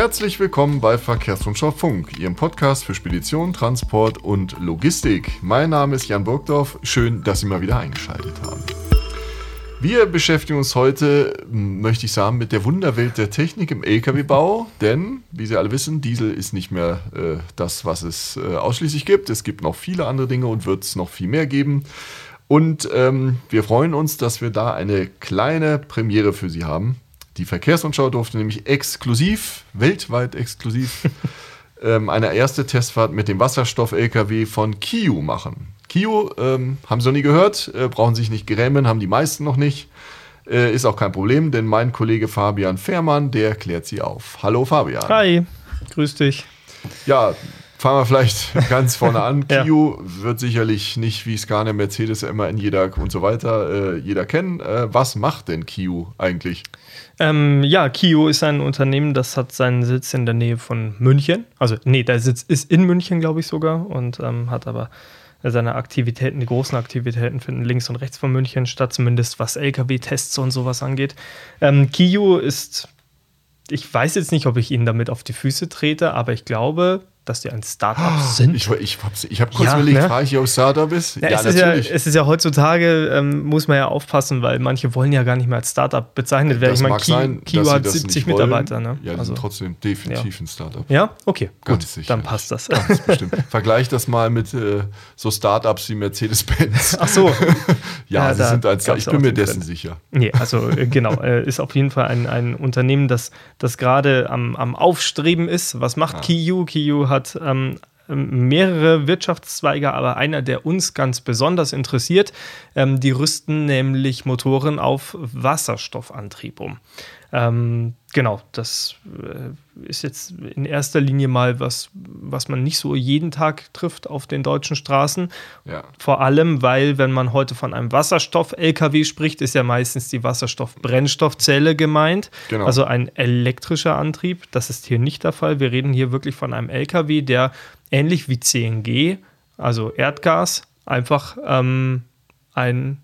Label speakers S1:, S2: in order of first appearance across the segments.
S1: Herzlich willkommen bei Verkehrsrundschau Funk, Ihrem Podcast für Spedition, Transport und Logistik. Mein Name ist Jan Burgdorf. Schön, dass Sie mal wieder eingeschaltet haben. Wir beschäftigen uns heute, möchte ich sagen, mit der Wunderwelt der Technik im Lkw-Bau, denn, wie Sie alle wissen, Diesel ist nicht mehr äh, das, was es äh, ausschließlich gibt. Es gibt noch viele andere Dinge und wird es noch viel mehr geben. Und ähm, wir freuen uns, dass wir da eine kleine Premiere für Sie haben. Die Verkehrsrundschau durfte nämlich exklusiv, weltweit exklusiv, ähm, eine erste Testfahrt mit dem Wasserstoff-LKW von Kiu machen. Kiu ähm, haben Sie noch nie gehört, äh, brauchen sich nicht grämen, haben die meisten noch nicht. Äh, ist auch kein Problem, denn mein Kollege Fabian Fehrmann, der klärt Sie auf. Hallo Fabian.
S2: Hi, grüß dich.
S1: Ja, Fangen wir vielleicht ganz vorne an. ja. Kio wird sicherlich nicht wie Scania, Mercedes immer in jeder und so weiter äh, jeder kennen. Äh, was macht denn Kio eigentlich?
S2: Ähm, ja, Kio ist ein Unternehmen, das hat seinen Sitz in der Nähe von München. Also, nee, der Sitz ist in München, glaube ich sogar, und ähm, hat aber seine Aktivitäten, die großen Aktivitäten finden links und rechts von München statt, zumindest was LKW-Tests und sowas angeht. Ähm, Kio ist, ich weiß jetzt nicht, ob ich Ihnen damit auf die Füße trete, aber ich glaube, dass die ein Startup ah, sind.
S1: Ich, ich habe ich hab kurz ja, überlegt, ne? frage ich, ob Startup ist?
S2: Ja, ja es natürlich. Ist ja, es ist ja heutzutage, ähm, muss man ja aufpassen, weil manche wollen ja gar nicht mehr als Startup bezeichnet werden.
S1: Das ich meine, Ki sein,
S2: Kio hat 70 Mitarbeiter.
S1: Ne? Ja, die also, sind trotzdem definitiv
S2: ja.
S1: ein Startup.
S2: Ja, okay, Ganz gut, sicher. dann passt das.
S1: Ganz bestimmt. Vergleich das mal mit äh, so Startups wie Mercedes-Benz.
S2: Ach so.
S1: ja, sie sind ein Startup. Ich bin mir dessen Trend. sicher.
S2: Nee, also äh, genau, äh, ist auf jeden Fall ein, ein Unternehmen, das, das gerade am, am Aufstreben ist. Was macht ah. Kiyu? Kiyu hat ähm, ähm, mehrere Wirtschaftszweige, aber einer, der uns ganz besonders interessiert. Ähm, die rüsten nämlich Motoren auf Wasserstoffantrieb um. Ähm, genau, das äh, ist jetzt in erster Linie mal was, was man nicht so jeden Tag trifft auf den deutschen Straßen. Ja. Vor allem, weil, wenn man heute von einem Wasserstoff-LKW spricht, ist ja meistens die Wasserstoff-Brennstoffzelle gemeint. Genau. Also ein elektrischer Antrieb. Das ist hier nicht der Fall. Wir reden hier wirklich von einem LKW, der ähnlich wie CNG, also Erdgas, einfach ähm, ein,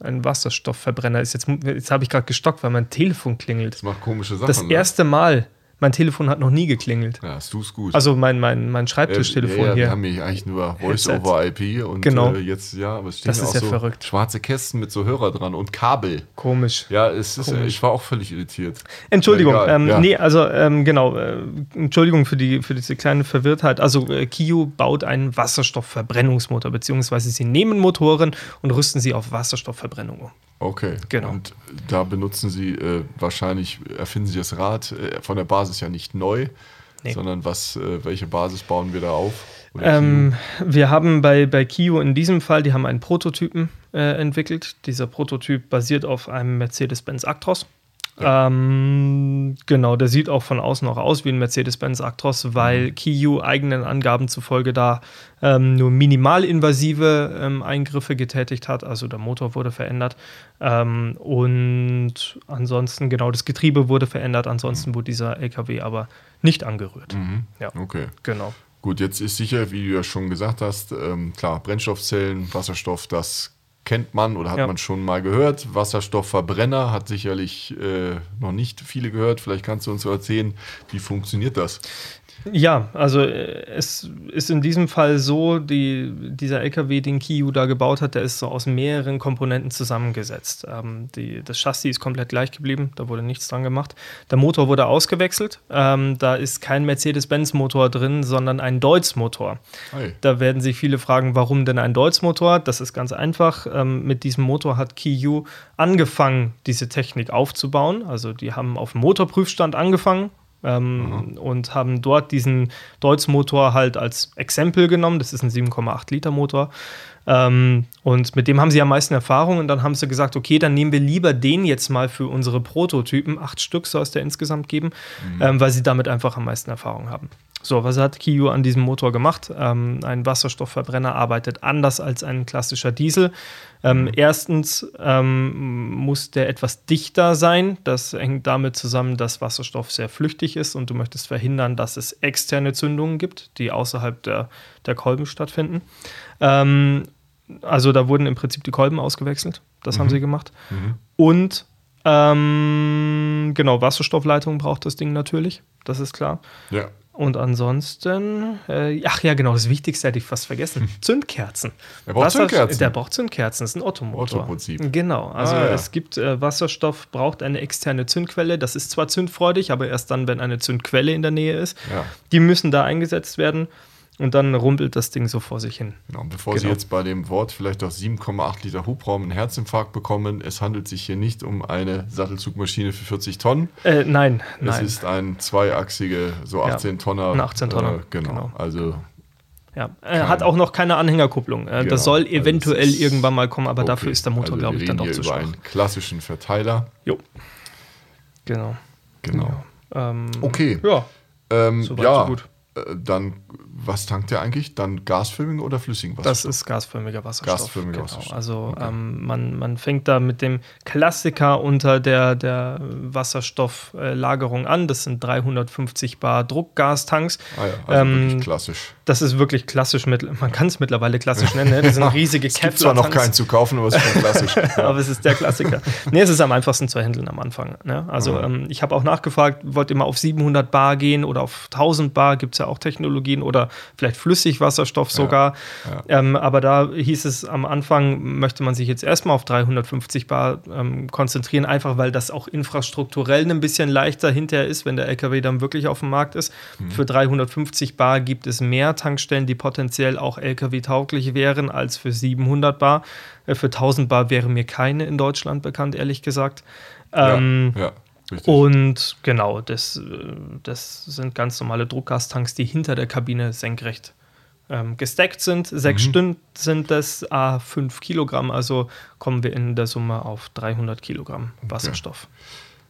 S2: ein Wasserstoffverbrenner ist. Jetzt, jetzt habe ich gerade gestockt, weil mein Telefon klingelt.
S1: Das macht komische Sachen.
S2: Das ne? erste Mal mein Telefon hat noch nie geklingelt.
S1: Ja, hast du es gut.
S2: Also mein, mein, mein Schreibtischtelefon
S1: äh, ja, ja,
S2: hier.
S1: Wir haben hier eigentlich nur Voice-over-IP und
S2: genau.
S1: äh, jetzt, ja, aber es
S2: stehen das ist
S1: auch
S2: ja
S1: so
S2: verrückt.
S1: schwarze Kästen mit so Hörer dran und Kabel.
S2: Komisch.
S1: Ja, es ist, Komisch. ich war auch völlig irritiert.
S2: Entschuldigung, ähm, ja. nee, also ähm, genau, äh, Entschuldigung für, die, für diese kleine Verwirrtheit. Also äh, Kio baut einen Wasserstoffverbrennungsmotor, beziehungsweise sie nehmen Motoren und rüsten sie auf Wasserstoffverbrennung um.
S1: Okay. Genau. Und da benutzen Sie äh, wahrscheinlich, erfinden Sie das Rad äh, von der Basis ja nicht neu, nee. sondern was, äh, welche Basis bauen wir da auf?
S2: Ähm, wir haben bei, bei Kio in diesem Fall, die haben einen Prototypen äh, entwickelt. Dieser Prototyp basiert auf einem Mercedes-Benz Actros. Ähm, genau, der sieht auch von außen auch aus wie ein Mercedes-Benz Actros, weil mhm. Kiyu eigenen Angaben zufolge da ähm, nur minimalinvasive ähm, Eingriffe getätigt hat. Also der Motor wurde verändert ähm, und ansonsten, genau, das Getriebe wurde verändert. Ansonsten mhm. wurde dieser LKW aber nicht angerührt.
S1: Mhm. Ja,
S2: okay. Genau.
S1: Gut, jetzt ist sicher, wie du ja schon gesagt hast, ähm, klar, Brennstoffzellen, Wasserstoff, das kennt man oder hat ja. man schon mal gehört. Wasserstoffverbrenner hat sicherlich äh, noch nicht viele gehört. Vielleicht kannst du uns so erzählen, wie funktioniert das?
S2: Ja, also äh, es ist in diesem Fall so, die, dieser LKW, den Kiu da gebaut hat, der ist so aus mehreren Komponenten zusammengesetzt. Ähm, die, das Chassis ist komplett gleich geblieben, da wurde nichts dran gemacht. Der Motor wurde ausgewechselt. Ähm, da ist kein Mercedes-Benz-Motor drin, sondern ein Deutz-Motor. Da werden sich viele fragen, warum denn ein Deutz-Motor? Das ist ganz einfach. Ähm, mit diesem Motor hat Kiu angefangen, diese Technik aufzubauen. Also die haben auf dem Motorprüfstand angefangen, ähm, und haben dort diesen Deutz-Motor halt als Exempel genommen. Das ist ein 7,8 Liter Motor. Ähm, und mit dem haben sie am meisten Erfahrung und dann haben sie gesagt, okay, dann nehmen wir lieber den jetzt mal für unsere Prototypen. Acht Stück soll es der insgesamt geben, mhm. ähm, weil sie damit einfach am meisten Erfahrung haben. So, was hat Kiyu an diesem Motor gemacht? Ähm, ein Wasserstoffverbrenner arbeitet anders als ein klassischer Diesel. Ähm, mhm. Erstens ähm, muss der etwas dichter sein. Das hängt damit zusammen, dass Wasserstoff sehr flüchtig ist und du möchtest verhindern, dass es externe Zündungen gibt, die außerhalb der, der Kolben stattfinden. Ähm, also da wurden im Prinzip die Kolben ausgewechselt. Das mhm. haben sie gemacht. Mhm. Und ähm, genau, Wasserstoffleitung braucht das Ding natürlich. das ist klar.
S1: Ja.
S2: Und ansonsten, äh, ach ja, genau, das Wichtigste hätte ich fast vergessen: Zündkerzen.
S1: Er braucht
S2: Wasser-
S1: Zündkerzen.
S2: Der braucht Zündkerzen, das ist ein Ottomotor.
S1: Otto-Prinzip.
S2: Genau, also
S1: Ah, ja.
S2: es gibt äh, Wasserstoff, braucht eine externe Zündquelle. Das ist zwar zündfreudig, aber erst dann, wenn eine Zündquelle in der Nähe ist.
S1: Ja.
S2: Die müssen da eingesetzt werden und dann rumpelt das Ding so vor sich hin.
S1: Genau. Und Bevor Sie
S2: Genau.
S1: jetzt bei dem Wort vielleicht auf 7,8 Liter Hubraum einen Herzinfarkt bekommen, es handelt sich hier nicht um eine Sattelzugmaschine für 40 Tonnen.
S2: Äh, nein,
S1: Es
S2: nein.
S1: ist ein zweiachsige, so
S2: Ja,
S1: 18 Tonner.
S2: ein 18 Tonner,
S1: Äh, genau.
S2: genau.
S1: Also
S2: Ja, er hat auch noch keine Anhängerkupplung. Äh,
S1: Genau,
S2: Das soll
S1: also
S2: eventuell
S1: es ist-
S2: irgendwann mal kommen, aber dafür
S1: okay.
S2: ist der Motor,
S1: also
S2: glaube ich, dann doch zu schwach.
S1: einen klassischen Verteiler.
S2: Jo. Genau.
S1: Genau.
S2: Ähm,
S1: Okay.
S2: Ja,
S1: Ähm,
S2: Soweit,
S1: ja,
S2: so gut.
S1: äh, dann, was tankt der eigentlich? Dann gasförmigen oder flüssigen
S2: das
S1: Wasserstoff?
S2: ist gasförmiger Wasserstoff.
S1: Gasförmiger
S2: genau.
S1: Wasserstoff.
S2: Also
S1: Okay.
S2: ähm, man, man fängt da mit dem Klassiker unter der, der Wasserstofflagerung an. Das sind 350 Bar Druckgastanks.
S1: Ah ja, also
S2: Ähm,
S1: wirklich klassisch.
S2: Das ist wirklich klassisch. Mit, man kann es mittlerweile klassisch nennen. Ne? Das sind riesige
S1: Es gibt zwar noch keinen zu kaufen, aber es ist schon klassisch. Ja.
S2: Aber es ist der Klassiker. nee, es ist am einfachsten zu handeln am Anfang. Ne? Also
S1: Mhm.
S2: ähm, ich habe auch nachgefragt, wollt ihr mal auf 700 Bar gehen oder auf 1000 Bar? Gibt es ja auch Technologien oder vielleicht Flüssigwasserstoff sogar.
S1: ja.
S2: Ähm, aber da hieß es am Anfang, möchte man sich jetzt erstmal auf 350 Bar ähm, konzentrieren, einfach weil das auch infrastrukturell ein bisschen leichter hinterher ist, wenn der LKW dann wirklich auf dem Markt ist.
S1: Mhm.
S2: Für 350 Bar gibt es mehr Tankstellen, die potenziell auch LKW-tauglich wären, als für 700 Bar. Äh, Für 1000 Bar wäre mir keine in Deutschland bekannt, ehrlich gesagt. Ähm,
S1: ja, ja, richtig.
S2: Und genau, das, äh, das sind ganz normale Druckgastanks, die hinter der Kabine senkrecht ähm, gesteckt sind. Sechs
S1: Mhm.
S2: Stunden sind das, a 5 Kilogramm, also kommen wir in der Summe auf 300 Kilogramm Wasserstoff.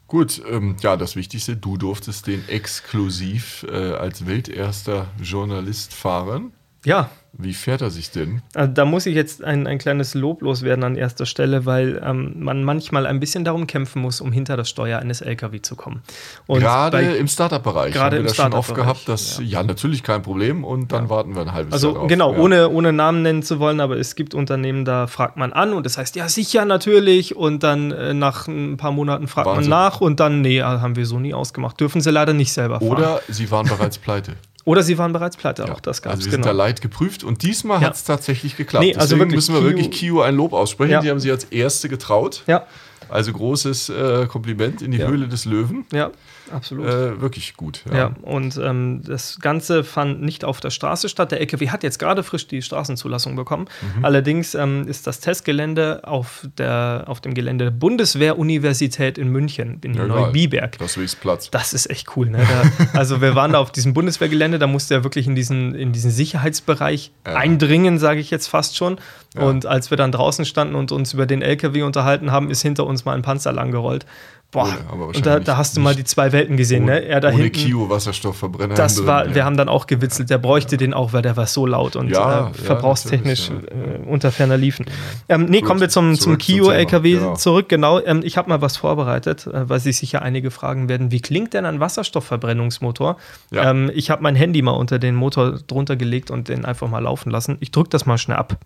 S1: Gut, ähm, ja, das Wichtigste, du durftest den exklusiv äh, als welterster Journalist fahren.
S2: Ja,
S1: Wie fährt er sich denn?
S2: äh, da muss ich jetzt ein, ein kleines Lob loswerden an erster Stelle, weil ähm, man manchmal ein bisschen darum kämpfen muss, um hinter das Steuer eines LKW zu kommen. Und
S1: gerade
S2: bei-
S1: im Startup-Bereich.
S2: Gerade
S1: Haben wir
S2: im
S1: das schon oft gehabt, dass,
S2: ja.
S1: ja. natürlich kein Problem und dann warten wir ein halbes Jahr
S2: Also genau,
S1: ja.
S2: ohne, ohne Namen nennen zu wollen, aber es gibt Unternehmen, da fragt man an und das heißt, ja sicher, natürlich. Und dann äh, nach ein paar Monaten fragt
S1: Wahnsinn.
S2: man nach und dann, nee, haben wir so nie ausgemacht. Dürfen sie leider nicht selber fahren.
S1: Oder sie waren bereits pleite.
S2: Oder sie waren bereits pleite, auch das gab
S1: also
S2: es,
S1: wir sind da
S2: genau.
S1: leid geprüft und diesmal
S2: Ja.
S1: hat es tatsächlich geklappt.
S2: Nee, also
S1: Deswegen
S2: wirklich,
S1: müssen wir
S2: Kio-
S1: wirklich Kio ein Lob aussprechen.
S2: Ja.
S1: Die haben sie als Erste getraut.
S2: Ja,
S1: Also großes äh, Kompliment in die
S2: Ja.
S1: Höhle des Löwen.
S2: ja, absolut.
S1: Äh, wirklich gut.
S2: Ja, und ähm, das Ganze fand nicht auf der Straße statt. Der LKW hat jetzt gerade frisch die Straßenzulassung bekommen.
S1: Mhm.
S2: Allerdings ähm, ist das Testgelände auf, der, auf dem Gelände der Bundeswehr-Universität in München, in
S1: Ja.
S2: Neubiberg.
S1: Das ist Platz.
S2: Das ist echt cool. Ne? Da, also wir waren da auf diesem Bundeswehrgelände, da musste er wirklich in diesen, in diesen Sicherheitsbereich
S1: Ja.
S2: eindringen, sage ich jetzt fast schon.
S1: Ja.
S2: Und als wir dann draußen standen und uns über den LKW unterhalten haben, ist hinter uns mal ein Panzer langgerollt. Boah,
S1: Ohne,
S2: und da, da hast du mal die zwei Welten gesehen. ne? Er da
S1: Ohne
S2: hinten,
S1: Kio Wasserstoffverbrenner.
S2: das
S1: drin,
S2: war,
S1: ja.
S2: wir haben dann auch gewitzelt, der bräuchte den auch, weil der war so laut und
S1: Ja,
S2: äh,
S1: ja,
S2: verbrauchstechnisch äh, unter ferner liefen. Ähm, nee,
S1: Gut,
S2: kommen wir zum, zum
S1: zurück zum
S2: Kio-LKW
S1: Thema, genau.
S2: zurück. Genau, ähm, ich habe mal was vorbereitet, äh, weil sich sicher einige fragen werden, wie klingt denn ein Wasserstoffverbrennungsmotor?
S1: Ja.
S2: Ähm, ich habe mein Handy mal unter den Motor drunter gelegt und den einfach mal laufen lassen. Ich drücke das mal schnell ab.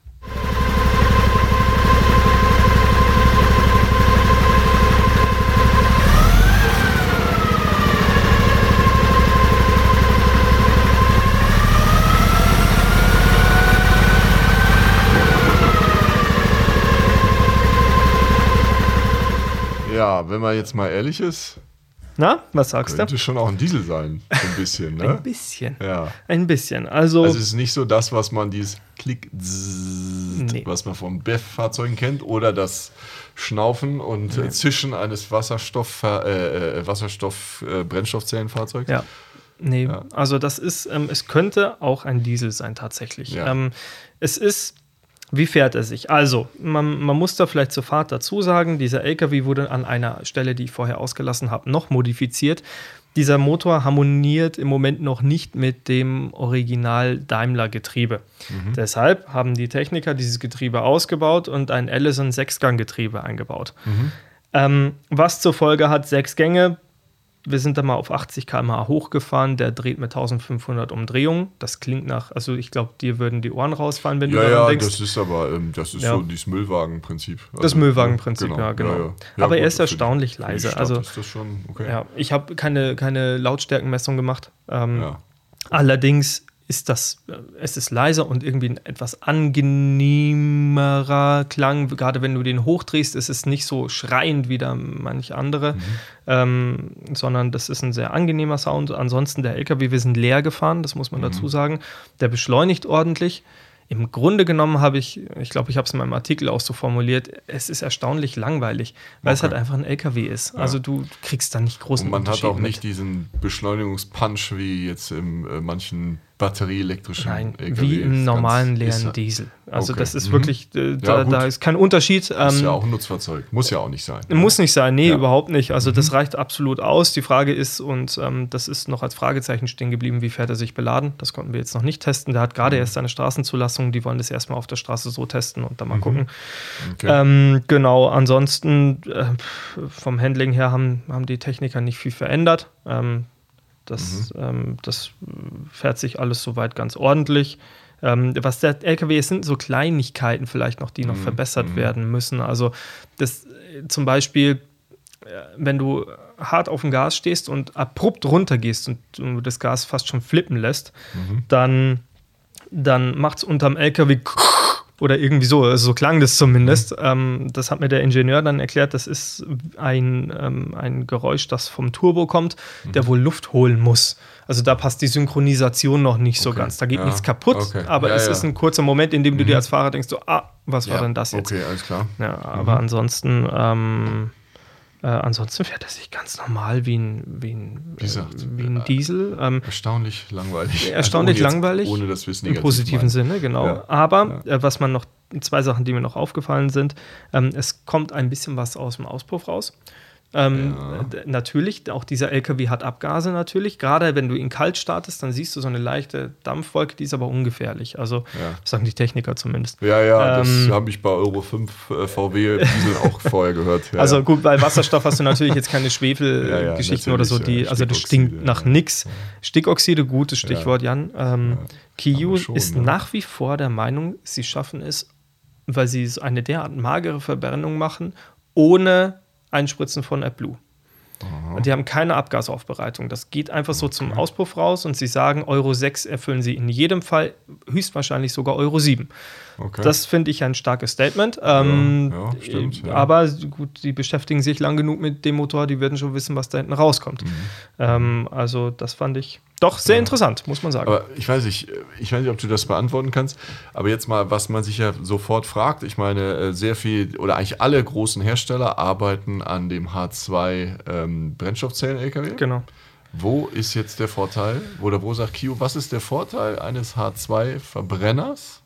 S1: Ja, wenn man jetzt mal ehrlich ist,
S2: Na, was sagst du?
S1: könnte schon auch ein Diesel sein. So ein bisschen, ne?
S2: Ein bisschen.
S1: Ja.
S2: Ein bisschen. Also,
S1: Also es ist nicht so das, was man dieses Klick,
S2: Nee.
S1: was man von BEF-Fahrzeugen kennt, oder das Schnaufen und äh, Zischen eines Wasserstoff, äh, äh, Wasserstoff äh, Brennstoffzellenfahrzeugs.
S2: Ja. Nee,
S1: Ja.
S2: also das ist, ähm, es könnte auch ein Diesel sein tatsächlich.
S1: Ja.
S2: Ähm, es ist, wie fährt er sich? Also, man, man muss da vielleicht zur Fahrt dazu sagen, dieser LKW wurde an einer Stelle, die ich vorher ausgelassen habe, noch modifiziert. Dieser Motor harmoniert im Moment noch nicht mit dem Original Daimler-Getriebe. Deshalb haben die Techniker dieses Getriebe ausgebaut und ein Allison Sechsgang-Getriebe eingebaut. Ähm, was zur Folge hat, sechs Gänge, wir sind da mal auf 80 km/h hochgefahren, der dreht mit 1500 Umdrehungen. Das klingt nach, also ich glaube, dir würden die Ohren rausfallen, wenn
S1: ja,
S2: du daran
S1: ja,
S2: denkst.
S1: das ist aber, ähm, das ist
S2: Ja.
S1: so dieses Müllwagenprinzip.
S2: das
S1: Also,
S2: Müllwagenprinzip,
S1: genau,
S2: ja, genau.
S1: ja, ja. Ja,
S2: Aber er
S1: gut,
S2: ist
S1: für die-
S2: erstaunlich
S1: die
S2: leise. Also,
S1: ist das schon okay.
S2: ja, ich habe keine, keine Lautstärkenmessung gemacht. Ähm,
S1: Ja.
S2: Allerdings ist das, äh, es ist leiser und irgendwie ein etwas angenehmerer Klang. Gerade wenn du den hochdrehst, ist es nicht so schreiend wie da manch andere,
S1: Mhm.
S2: ähm, sondern das ist ein sehr angenehmer Sound. Ansonsten der LKW, wir sind leer gefahren, das muss man
S1: Mhm.
S2: dazu sagen. Der beschleunigt ordentlich. Im Grunde genommen habe ich, ich glaube, ich habe es in meinem Artikel auch so formuliert, es ist erstaunlich langweilig, weil es
S1: Okay.
S2: halt einfach ein LKW ist. Also du kriegst da nicht großen
S1: Und man hat auch nicht
S2: mit.
S1: diesen Beschleunigungspunch wie jetzt in äh, manchen batterieelektrischen
S2: Nein,
S1: LKWs.
S2: wie im normalen
S1: ist
S2: leeren
S1: ja-
S2: Diesel. Also
S1: Okay.
S2: das ist
S1: Mhm.
S2: wirklich, äh, da,
S1: gut.
S2: da ist kein Unterschied.
S1: Ist
S2: Ähm,
S1: ja auch ein Nutzfahrzeug. Muss ja auch nicht sein.
S2: Muss nicht sein, nee,
S1: Ja. Mhm.
S2: überhaupt nicht. Also das reicht absolut aus. Die Frage ist, und ähm, das ist noch als Fragezeichen stehen geblieben, wie fährt er sich beladen? Das konnten wir jetzt noch nicht testen. Der hat
S1: Mhm.
S2: gerade erst seine Straßenzulassung, die wollen das erstmal auf der Straße so testen und dann mal
S1: Mhm.
S2: gucken.
S1: Okay.
S2: Ähm, genau, ansonsten äh, vom Handling her haben, haben die Techniker nicht viel verändert. Ähm, das,
S1: Mhm.
S2: ähm, das äh, fährt sich alles soweit ganz ordentlich. Ähm, was der LKW ist, sind so Kleinigkeiten vielleicht noch, die noch
S1: Mhm,
S2: verbessert
S1: mhm.
S2: werden müssen. Also das äh, zum Beispiel, äh, wenn du hart auf dem Gas stehst und abrupt runtergehst und du das Gas fast schon flippen lässt,
S1: Mhm.
S2: dann, dann macht es unterm LKW oder irgendwie so, also so klang das zumindest.
S1: Mhm.
S2: Ähm, das hat mir der Ingenieur dann erklärt, das ist ein, ähm, ein Geräusch, das vom Turbo kommt,
S1: Mhm.
S2: der wohl Luft holen muss. Also da passt die Synchronisation noch nicht so
S1: Okay.
S2: ganz. Da geht
S1: Ja.
S2: nichts kaputt,
S1: Okay.
S2: aber
S1: Ja,
S2: es
S1: ja.
S2: ist ein kurzer Moment, in dem du
S1: Mhm.
S2: dir als Fahrer denkst, so, ah, was war denn das jetzt?
S1: Okay, alles klar.
S2: Ja, aber
S1: Mhm.
S2: ansonsten, ähm, äh, ansonsten fährt er sich ganz normal wie ein, wie ein,
S1: Wie gesagt,
S2: äh, wie ein
S1: äh,
S2: Diesel. Ähm,
S1: Erstaunlich langweilig.
S2: Erstaunlich
S1: Also ohne jetzt-
S2: langweilig.
S1: Ohne dass wir es
S2: Im positiven
S1: meinen.
S2: Sinne, genau.
S1: Ja.
S2: Aber äh, was man noch, zwei Sachen, die mir noch aufgefallen sind, ähm, es kommt ein bisschen was aus dem Auspuff raus. Ähm,
S1: Ja.
S2: Natürlich, auch dieser LKW hat Abgase natürlich. Gerade wenn du ihn kalt startest, dann siehst du so eine leichte Dampfwolke, die ist aber ungefährlich. Also
S1: Ja.
S2: sagen die Techniker zumindest.
S1: Ja, ja, das
S2: Ähm,
S1: habe ich bei Euro 5 äh, VW Diesel auch vorher gehört. Ja,
S2: also gut, bei Wasserstoff hast du natürlich jetzt keine Schwefelgeschichten oder so, die, also das stinkt nach nix. Stickoxide, gutes Stichwort, Jan. Ähm,
S1: aber schon,
S2: ist nach wie vor der Meinung, sie schaffen es, weil sie so eine derart magere Verbrennung machen, ohne Einspritzen von AdBlue.
S1: Aha.
S2: Die haben keine Abgasaufbereitung. Das geht einfach so zum Auspuff raus und sie sagen, Euro 6 erfüllen sie in jedem Fall, höchstwahrscheinlich sogar Euro 7.
S1: Okay.
S2: Das finde ich ein starkes Statement. Ähm,
S1: ja, stimmt, ja.
S2: Aber gut, die beschäftigen sich lang genug mit dem Motor, die werden schon wissen, was da hinten rauskommt.
S1: Mhm.
S2: Ähm, also, das fand ich doch sehr interessant, muss man sagen.
S1: Aber ich weiß nicht, ich weiß nicht, ob du das beantworten kannst. Aber jetzt mal, was man sich ja sofort fragt. Ich meine, äh, sehr viel oder eigentlich alle großen Hersteller arbeiten an dem H2 ähm, Brennstoffzellen-LKW.
S2: genau.
S1: Wo ist jetzt der Vorteil? Oder wo sagt Kio, was ist der Vorteil eines H2-Verbrenners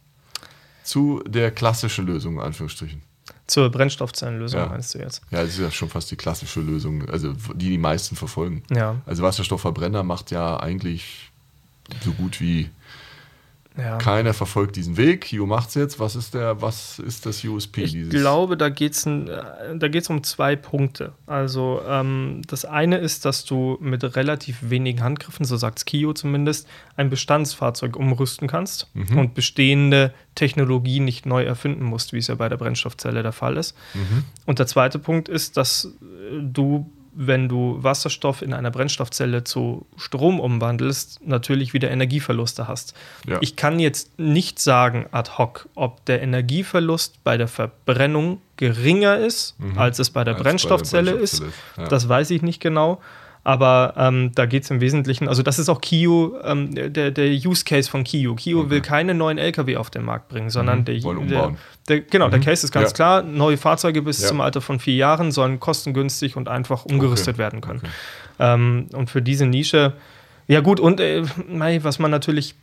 S1: zu der klassischen Lösung, in Anführungsstrichen?
S2: Zur Brennstoffzellenlösung
S1: Ja.
S2: meinst du jetzt?
S1: Ja, das ist ja schon fast die klassische Lösung, also die die meisten verfolgen.
S2: Ja.
S1: Also Wasserstoffverbrenner macht ja eigentlich so gut wie
S2: ja.
S1: keiner verfolgt diesen Weg. Kio macht's jetzt. Was ist der, was ist das USP
S2: Ich
S1: dieses?
S2: glaube, da geht es da geht's um zwei Punkte. Also ähm, das eine ist, dass du mit relativ wenigen Handgriffen, so sagt Kio zumindest, ein Bestandsfahrzeug umrüsten kannst
S1: Mhm.
S2: und bestehende Technologie nicht neu erfinden musst, wie es ja bei der Brennstoffzelle der Fall ist.
S1: Mhm.
S2: Und der zweite Punkt ist, dass äh, du, wenn du Wasserstoff in einer Brennstoffzelle zu Strom umwandelst, natürlich wieder Energieverluste hast.
S1: Ja.
S2: Ich kann jetzt nicht sagen ad hoc, ob der Energieverlust bei der Verbrennung geringer ist,
S1: Mhm.
S2: als es bei der
S1: Als bei der
S2: Brennstoffzelle,
S1: Brennstoffzelle
S2: ist.
S1: ist, ja.
S2: Das weiß ich nicht genau. Aber ähm, da geht es im Wesentlichen, also das ist auch Kio, ähm, der, der Use Case von Kio. Kio will keine neuen Lkw auf den Markt bringen, sondern
S1: Mhm.
S2: der, der, der Genau, der
S1: Mhm.
S2: Case ist ganz
S1: Ja.
S2: klar. Neue Fahrzeuge bis
S1: Ja.
S2: zum Alter von vier Jahren sollen kostengünstig und einfach umgerüstet
S1: Okay.
S2: werden können.
S1: Okay.
S2: Ähm, und für diese Nische, ja gut, und äh, was man natürlich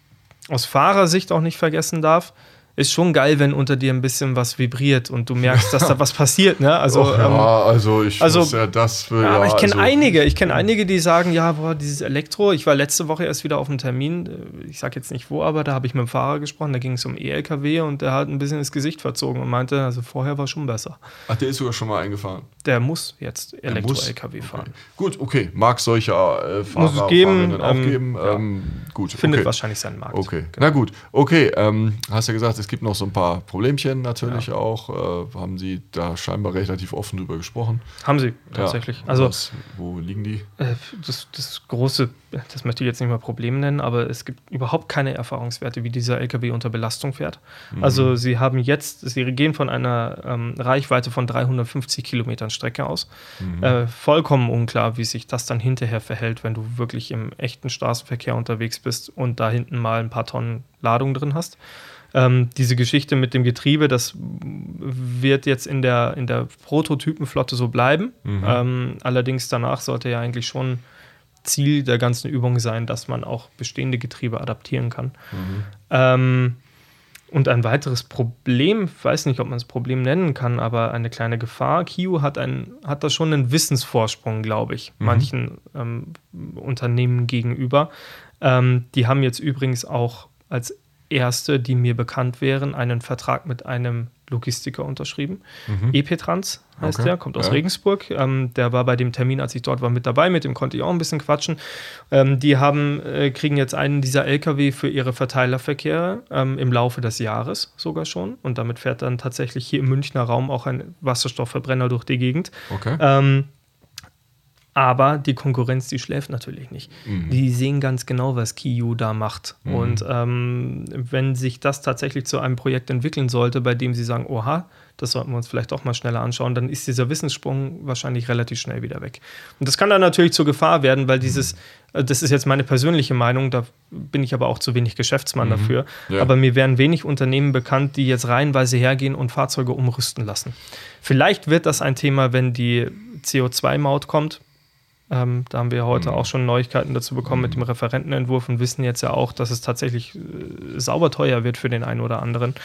S2: aus Fahrersicht auch nicht vergessen darf, ist schon geil, wenn unter dir ein bisschen was vibriert und du merkst, dass da was passiert. Ne? Also,
S1: Och, ja,
S2: ähm,
S1: also ich
S2: also-
S1: muss ja das will,
S2: ja, aber ich kenne
S1: also,
S2: einige, ich kenne einige, die sagen, ja, boah, dieses Elektro, ich war letzte Woche erst wieder auf einem Termin, äh, ich sag jetzt nicht wo, aber da habe ich mit dem Fahrer gesprochen, da ging es um E-LKW und der hat ein bisschen das Gesicht verzogen und meinte, also vorher war schon besser.
S1: Ach, der ist sogar schon mal eingefahren.
S2: Der muss jetzt. Elektro-LKW fahren.
S1: Okay. Gut, okay. Mag solche äh, Fahrer
S2: Muss es geben, ähm,
S1: geben.
S2: ja.
S1: Ähm, gut,
S2: Findet
S1: okay.
S2: wahrscheinlich seinen Markt.
S1: Okay, na gut. Okay, ähm, hast ja gesagt, es gibt noch so ein paar Problemchen natürlich auch. Äh, haben Sie da scheinbar relativ offen drüber gesprochen?
S2: Haben sie tatsächlich.
S1: Ja,
S2: also
S1: was, wo liegen die?
S2: Äh, Das, das große, das möchte ich jetzt nicht mal Problem nennen, aber es gibt überhaupt keine Erfahrungswerte, wie dieser LKW unter Belastung fährt.
S1: Mhm.
S2: Also sie haben jetzt, sie gehen von einer ähm, Reichweite von 350 Kilometern Strecke aus.
S1: Mhm.
S2: Äh, vollkommen unklar, wie sich das dann hinterher verhält, wenn du wirklich im echten Straßenverkehr unterwegs bist und da hinten mal ein paar Tonnen Ladung drin hast. Ähm, diese Geschichte mit dem Getriebe, das wird jetzt in der, in der Prototypenflotte so bleiben.
S1: Mhm.
S2: Ähm, allerdings danach sollte ja eigentlich schon Ziel der ganzen Übung sein, dass man auch bestehende Getriebe adaptieren kann.
S1: Mhm.
S2: Ähm, und ein weiteres Problem, ich weiß nicht, ob man es Problem nennen kann, aber eine kleine Gefahr. Kio hat, ein, hat da schon einen Wissensvorsprung, glaube ich,
S1: Mhm.
S2: manchen ähm, Unternehmen gegenüber. Ähm, die haben jetzt übrigens auch als erste, die mir bekannt wären, einen Vertrag mit einem Logistiker unterschrieben. EP-Trans heißt
S1: Mhm. Okay.
S2: der, kommt aus
S1: Ja.
S2: Regensburg. Ähm, der war bei dem Termin, als ich dort war, mit dabei. Mit dem konnte ich auch ein bisschen quatschen. Ähm, die haben, äh, kriegen jetzt einen dieser LKW für ihre Verteilerverkehre ähm, im Laufe des Jahres sogar schon. Und damit fährt dann tatsächlich hier im Münchner Raum auch ein Wasserstoffverbrenner durch die Gegend.
S1: Okay.
S2: Aber die Konkurrenz, die schläft natürlich nicht.
S1: Mhm.
S2: Die sehen ganz genau, was Kiyu da macht. Und ähm, wenn sich das tatsächlich zu einem Projekt entwickeln sollte, bei dem sie sagen, oha, das sollten wir uns vielleicht doch mal schneller anschauen, dann ist dieser Wissenssprung wahrscheinlich relativ schnell wieder weg. Und das kann dann natürlich zur Gefahr werden, weil dieses, äh, das ist jetzt meine persönliche Meinung, da bin ich aber auch zu wenig Geschäftsmann dafür.
S1: Ja.
S2: Aber mir wären wenig Unternehmen bekannt, die jetzt reihenweise hergehen und Fahrzeuge umrüsten lassen. Vielleicht wird das ein Thema, wenn die CO2-Maut kommt. Ähm, da haben wir heute auch schon Neuigkeiten dazu bekommen mit dem Referentenentwurf und wissen jetzt ja auch, dass es tatsächlich äh, sauber teuer wird für den einen oder anderen.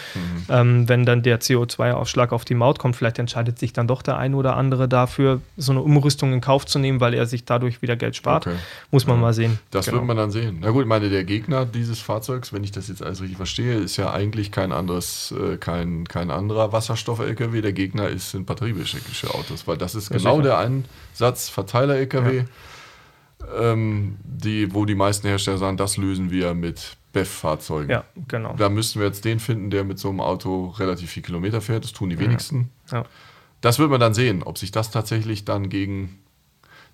S2: Ähm, wenn dann der CO2-Aufschlag auf die Maut kommt, vielleicht entscheidet sich dann doch der eine oder andere dafür, so eine Umrüstung in Kauf zu nehmen, weil er sich dadurch wieder Geld spart.
S1: Okay.
S2: Muss man mal sehen.
S1: Das
S2: Genau.
S1: wird man dann sehen. Na gut, ich meine, der Gegner dieses Fahrzeugs, wenn ich das jetzt alles richtig verstehe, ist ja eigentlich kein anderes, äh, kein, kein anderer Wasserstoff-LKW. Der Gegner ist sind batteriebeschädigte Autos, weil das ist
S2: Ja,
S1: genau
S2: sicher.
S1: der Einsatz Verteiler-LKW, ähm, die, wo die meisten Hersteller sagen, das lösen wir mit BEF-Fahrzeugen.
S2: Ja, genau.
S1: Da müssten wir jetzt den finden, der mit so einem Auto relativ viel Kilometer fährt. Das tun die wenigsten.
S2: Ja.
S1: Das wird man dann sehen, ob sich das tatsächlich dann gegen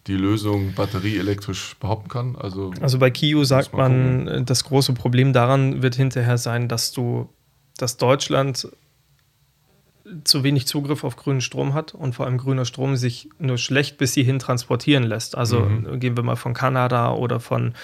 S1: die Lösung batterieelektrisch behaupten kann. Also,
S2: Also bei Kio sagt man, äh, das große Problem daran wird hinterher sein, dass du, dass Deutschland zu wenig Zugriff auf grünen Strom hat und vor allem grüner Strom sich nur schlecht bis hierhin transportieren lässt. Also
S1: Mhm.
S2: gehen wir mal von Kanada oder von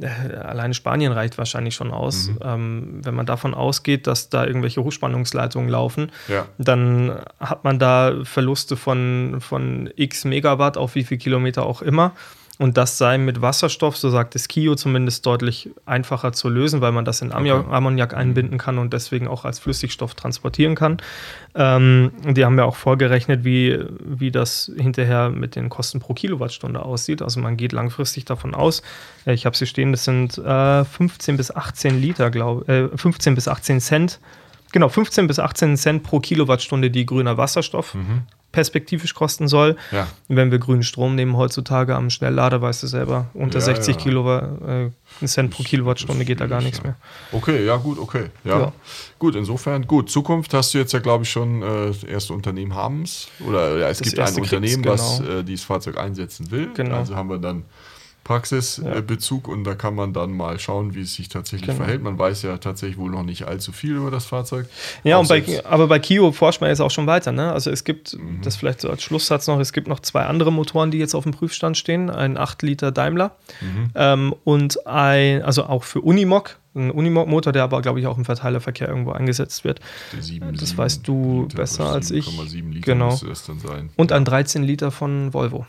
S2: äh, alleine Spanien reicht wahrscheinlich schon aus.
S1: Mhm.
S2: Ähm, wenn man davon ausgeht, dass da irgendwelche Hochspannungsleitungen laufen,
S1: ja.
S2: dann hat man da Verluste von, von x Megawatt auf wie viel Kilometer auch immer. Und das sei mit Wasserstoff, so sagt es Kio, zumindest deutlich einfacher zu lösen, weil man das in
S1: Okay.
S2: Ammoniak einbinden kann und deswegen auch als Flüssigstoff transportieren kann. Ähm, die haben ja auch vorgerechnet, wie, wie das hinterher mit den Kosten pro Kilowattstunde aussieht. Also man geht langfristig davon aus, äh, ich habe sie stehen, das sind äh, 15 bis 18 Liter, glaube äh, 15 bis 18 Cent Genau, 15 bis 18 Cent pro Kilowattstunde, die grüner Wasserstoff perspektivisch kosten soll.
S1: Ja.
S2: Wenn wir grünen Strom nehmen heutzutage am Schnelllader, weißt du selber, unter
S1: Ja,
S2: 60
S1: ja.
S2: Kilowatt, äh, Cent pro Kilowattstunde geht da gar nichts mehr.
S1: Okay, ja, gut, okay. Ja. Gut, insofern, gut. Zukunft hast du jetzt ja, glaube ich, schon äh, das erste Unternehmen haben es. Oder ja, es
S2: Das
S1: gibt ein Unternehmen,
S2: kriegt's,
S1: was
S2: genau.
S1: äh, dieses Fahrzeug einsetzen will.
S2: Genau.
S1: Also haben wir dann Praxisbezug und da kann man dann mal schauen, wie es sich tatsächlich
S2: Genau.
S1: verhält. Man weiß ja tatsächlich wohl noch nicht allzu viel über das Fahrzeug.
S2: Ja, und bei, aber bei Kio forscht man jetzt auch schon weiter. Ne? Also es gibt,
S1: Mhm.
S2: das vielleicht so als Schlusssatz noch, es gibt noch zwei andere Motoren, die jetzt auf dem Prüfstand stehen. Ein 8 Liter Daimler
S1: Mhm.
S2: ähm, und ein, also auch für Unimog, ein Unimog-Motor, der aber, glaube ich, auch im Verteilerverkehr irgendwo eingesetzt wird.
S1: Der 7,
S2: Das
S1: 7
S2: weißt du
S1: Liter,
S2: besser als ich.
S1: 7,7 Liter
S2: Genau.
S1: müsste das dann sein.
S2: Und ein 13 Liter von Volvo.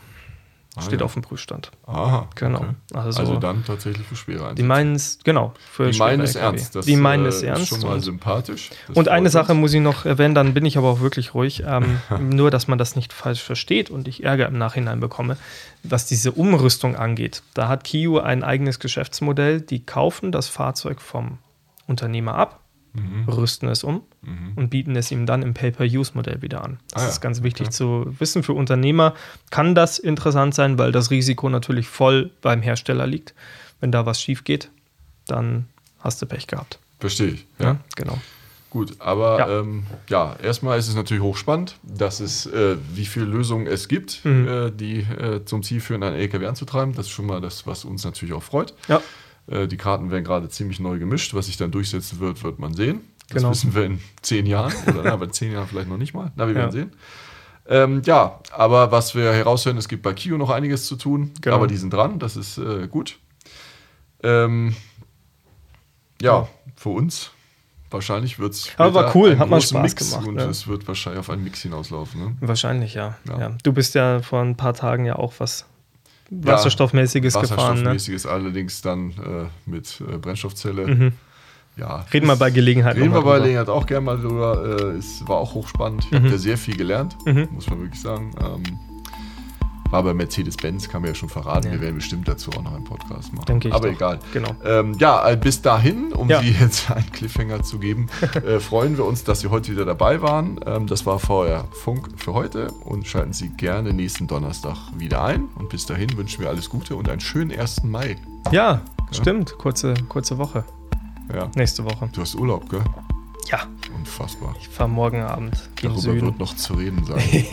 S2: Steht
S1: ja.
S2: auf dem Prüfstand.
S1: Aha.
S2: Genau.
S1: Okay.
S2: Also,
S1: Also, dann tatsächlich für schwere Einsätze.
S2: die meinen es, genau. Für
S1: Die meinen es ernst. Das
S2: die meinen
S1: äh,
S2: es ernst.
S1: ist schon mal sympathisch. Das
S2: Und eine Sache muss ich noch erwähnen, dann bin ich aber auch wirklich ruhig. Ähm, nur, dass man das nicht falsch versteht und ich Ärger im Nachhinein bekomme. Was diese Umrüstung angeht, da hat Kiu ein eigenes Geschäftsmodell. Die kaufen das Fahrzeug vom Unternehmer ab,
S1: Mhm.
S2: rüsten es um und bieten es ihm dann im Pay-Per-Use-Modell wieder an. Das
S1: Ah
S2: ist ganz wichtig
S1: okay.
S2: zu wissen. Für Unternehmer kann das interessant sein, weil das Risiko natürlich voll beim Hersteller liegt. Wenn da was schief geht, dann hast du Pech gehabt.
S1: Verstehe ich.
S2: Ja,
S1: Ja.
S2: genau.
S1: Gut, aber
S2: Ja.
S1: ja, ähm, ja erstmal ist es natürlich hochspannend, dass es, äh, wie viele Lösungen es gibt,
S2: Mhm.
S1: äh, die äh, zum Ziel führen, einen LKW anzutreiben. Das ist schon mal das, was uns natürlich auch freut.
S2: Ja.
S1: Äh, die Karten werden gerade ziemlich neu gemischt. Was sich dann durchsetzen wird, wird man sehen. Das
S2: Genau.
S1: wissen wir in zehn Jahren. Oder na, aber in zehn Jahren vielleicht noch nicht mal. Na, wir werden
S2: Ja.
S1: sehen. Ähm, ja, aber was wir heraushören, es gibt bei Kio noch einiges zu tun.
S2: Genau.
S1: Aber die sind dran, das ist äh, gut. Ähm, ja, für uns wahrscheinlich wird es.
S2: Aber war cool, hat mal Spaß
S1: Mix
S2: gemacht,
S1: Und
S2: ne?
S1: es wird wahrscheinlich auf einen Mix hinauslaufen. Ne?
S2: Wahrscheinlich, ja.
S1: Ja.
S2: ja. Du bist ja vor ein paar Tagen ja auch was Wasserstoffmäßiges gefahren. Ne?
S1: Wasserstoffmäßiges allerdings dann äh, mit äh, Brennstoffzelle.
S2: Mhm.
S1: Ja.
S2: Reden wir bei Gelegenheit
S1: Reden wir bei. Gelegenheit auch gerne mal drüber. Äh, es war auch hochspannend. Ich
S2: Mhm.
S1: habe da sehr viel gelernt,
S2: Mhm.
S1: muss man wirklich sagen. Ähm, war bei Mercedes-Benz, kann man ja schon verraten.
S2: Ja.
S1: Wir werden bestimmt dazu auch noch einen Podcast machen.
S2: Denke ich
S1: Aber
S2: doch.
S1: egal.
S2: Genau.
S1: Ähm, ja, äh, bis dahin, um
S2: Ja.
S1: Sie jetzt einen Cliffhanger zu geben, äh, freuen wir uns, dass Sie heute wieder dabei waren. Ähm, das war vorher Funk für heute und schalten Sie gerne nächsten Donnerstag wieder ein. Und bis dahin wünschen wir alles Gute und einen schönen 1. Mai.
S2: Ja, stimmt. Kurze, kurze Woche.
S1: Ja.
S2: Nächste Woche.
S1: Du hast Urlaub, gell?
S2: Ja,
S1: Unfassbar.
S2: ich fahre morgen Abend
S1: Darüber
S2: Süden.
S1: wird noch zu reden sein.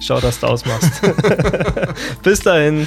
S2: Schau, dass du ausmachst. Bis dahin.